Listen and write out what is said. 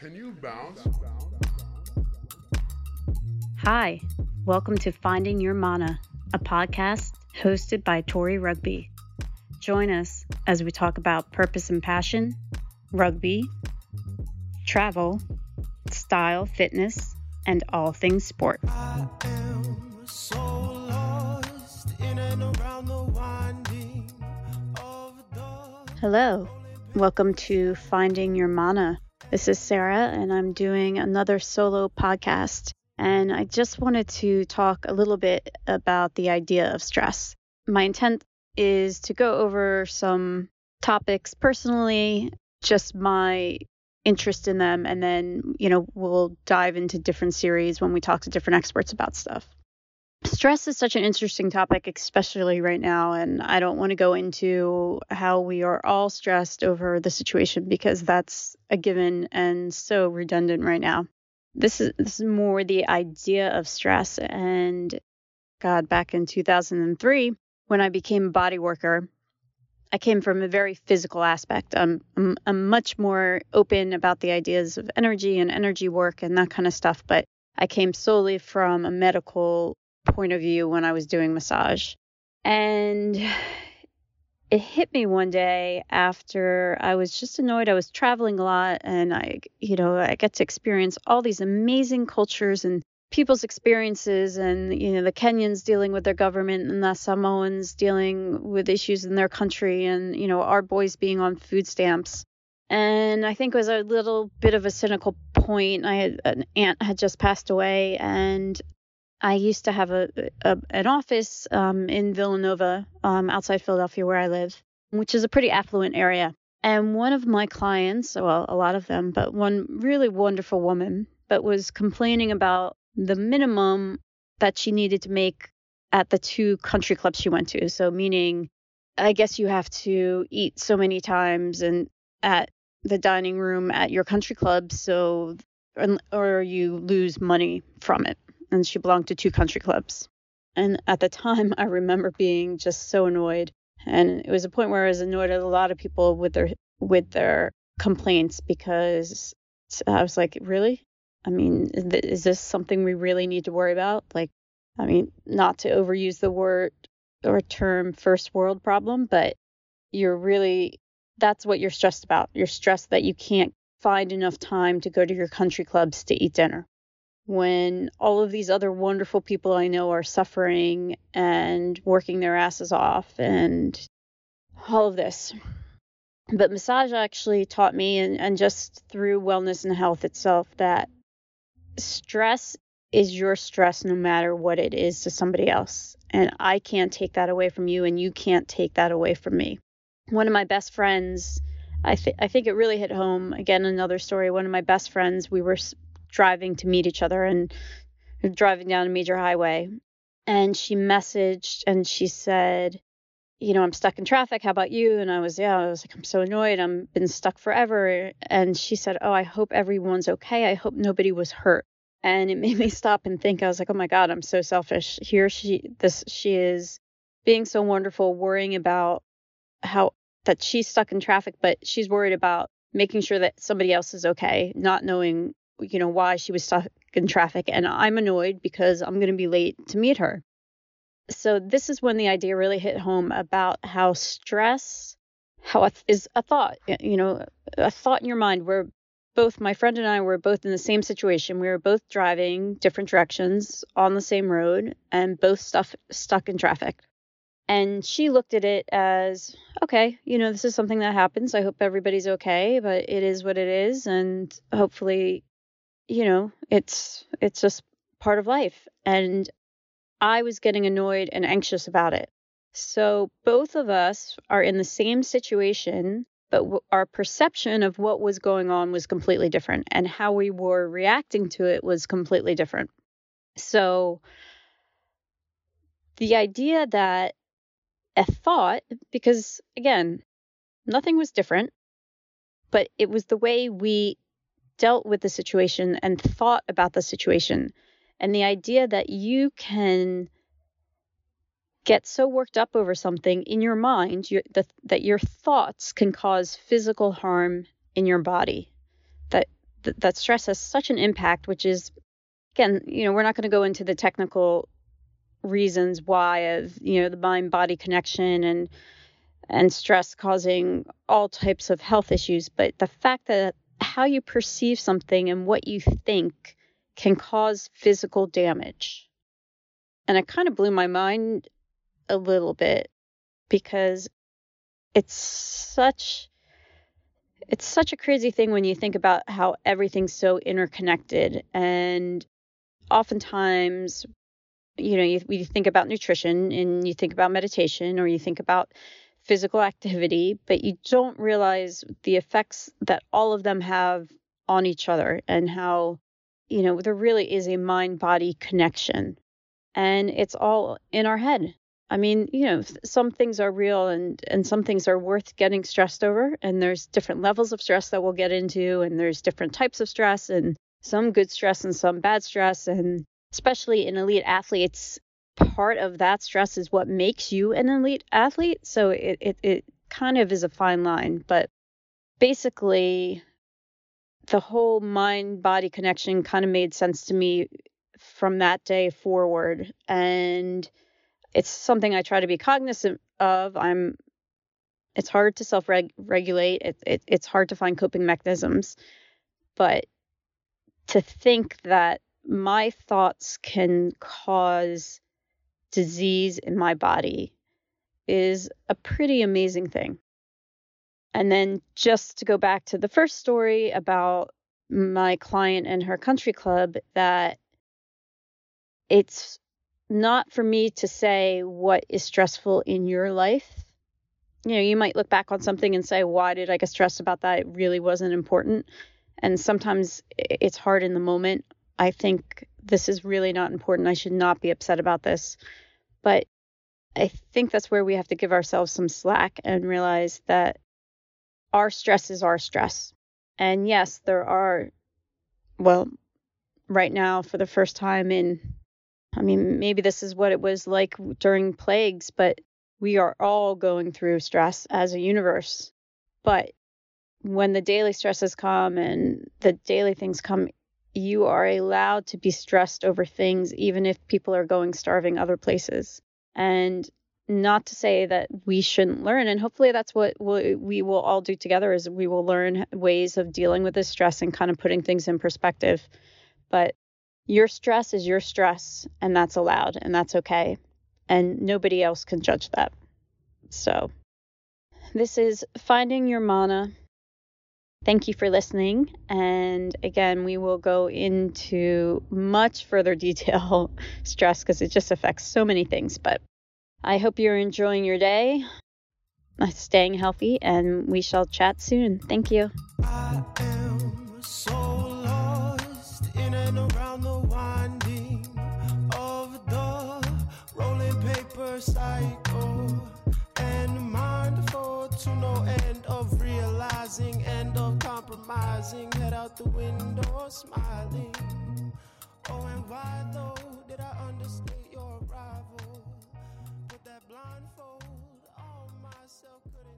Can you bounce? Hi, welcome to Finding Your Mana, a podcast hosted by Tori Rugby. Join us as we talk about purpose and passion, rugby, travel, style, fitness, and all things sport. I am so lost in and around the winding of the Hello, welcome to Finding Your Mana. This is Sarah, and I'm doing another solo podcast. And I just wanted to talk a little bit about the idea of stress. My intent is to go over some topics personally, just my interest in them, and then, you know, we'll dive into different series when we talk to different experts about stuff. Stress is such an interesting topic, especially right now. And I don't want to go into how we are all stressed over the situation because that's a given and so redundant right now. This is, this is more the idea of stress. And God, back in 2003, when I became a body worker, I came from a very physical aspect. I'm, I'm, I'm much more open about the ideas of energy and energy work and that kind of stuff. But I came solely from a medical point of view when I was doing massage. And it hit me one day after I was just annoyed. I was traveling a lot and I, you know, I get to experience all these amazing cultures and people's experiences and, you know, the Kenyans dealing with their government and the Samoans dealing with issues in their country and, you know, our boys being on food stamps. And I think it was a little bit of a cynical point. I had an aunt had just passed away and I used to have a, a an office um, in Villanova, um, outside Philadelphia, where I live, which is a pretty affluent area. And one of my clients, well, a lot of them, but one really wonderful woman, but was complaining about the minimum that she needed to make at the two country clubs she went to. So, meaning, I guess you have to eat so many times and at the dining room at your country club, so or you lose money from it and she belonged to two country clubs. And at the time, I remember being just so annoyed. And it was a point where I was annoyed at a lot of people with their with their complaints because uh, I was like, really? I mean, is this something we really need to worry about? Like, I mean, not to overuse the word or term first world problem, but you're really that's what you're stressed about. You're stressed that you can't find enough time to go to your country clubs to eat dinner when all of these other wonderful people I know are suffering and working their asses off and all of this. But massage actually taught me, and, and just through wellness and health itself, that stress is your stress no matter what it is to somebody else. And I can't take that away from you, and you can't take that away from me. One of my best friends, I, th- I think it really hit home. Again, another story. One of my best friends, we were driving to meet each other and driving down a major highway. And she messaged and she said, you know, I'm stuck in traffic. How about you? And I was, yeah, I was like, I'm so annoyed. I'm been stuck forever. And she said, Oh, I hope everyone's okay. I hope nobody was hurt. And it made me stop and think. I was like, Oh my God, I'm so selfish. Here she this she is being so wonderful, worrying about how that she's stuck in traffic, but she's worried about making sure that somebody else is okay, not knowing you know, why she was stuck in traffic. And I'm annoyed because I'm going to be late to meet her. So this is when the idea really hit home about how stress, how is a thought, you know, a thought in your mind where both my friend and I were both in the same situation. We were both driving different directions on the same road and both stuff stuck in traffic. And she looked at it as, okay, you know, this is something that happens. I hope everybody's okay, but it is what it is. And hopefully you know, it's it's just part of life. And I was getting annoyed and anxious about it. So both of us are in the same situation, but our perception of what was going on was completely different, and how we were reacting to it was completely different. So the idea that a thought, because again, nothing was different, but it was the way we dealt with the situation and thought about the situation. And the idea that you can get so worked up over something in your mind your, that your thoughts can cause physical harm in your body. That th- that stress has such an impact, which is, again, you know, we're not going to go into the technical reasons why of you know the mind body connection and and stress causing all types of health issues but the fact that how you perceive something and what you think can cause physical damage. And it kind of blew my mind a little bit because it's such it's such a crazy thing when you think about how everything's so interconnected. And oftentimes you know, you, you think about nutrition and you think about meditation or you think about physical activity, but you don't realize the effects that all of them have on each other and how, you know, there really is a mind body connection. And it's all in our head. I mean, you know, some things are real and and some things are worth getting stressed over and there's different levels of stress that we'll get into and there's different types of stress and some good stress and some bad stress and especially in elite athletes, part of that stress is what makes you an elite athlete. So it, it, it kind of is a fine line. But basically, the whole mind body connection kind of made sense to me from that day forward. And it's something I try to be cognizant of. I'm it's hard to self regulate. It, it, it's hard to find coping mechanisms. But to think that my thoughts can cause disease in my body is a pretty amazing thing. And then just to go back to the first story about my client and her country club, that it's not for me to say what is stressful in your life. You know, you might look back on something and say, why did I get stressed about that? It really wasn't important. And sometimes it's hard in the moment. I think this is really not important. I should not be upset about this. But I think that's where we have to give ourselves some slack and realize that our stress is our stress. And yes, there are, well, right now, for the first time in, I mean, maybe this is what it was like during plagues, but we are all going through stress as a universe. But when the daily stresses come and the daily things come, you are allowed to be stressed over things, even if people are going starving other places. And not to say that we shouldn't learn and hopefully that's what we will all do together is we will learn ways of dealing with this stress and kind of putting things in perspective. But your stress is your stress and that's allowed and that's okay. And nobody else can judge that. So this is finding your mana Thank you for listening. And again, we will go into much further detail stress because it just affects so many things. But I hope you're enjoying your day, uh, staying healthy, and we shall chat soon. Thank you. cycle and mindful to no end of realizing of compromising, head out the window smiling. Oh, and why though did I understate your arrival? Put that blindfold on myself, couldn't.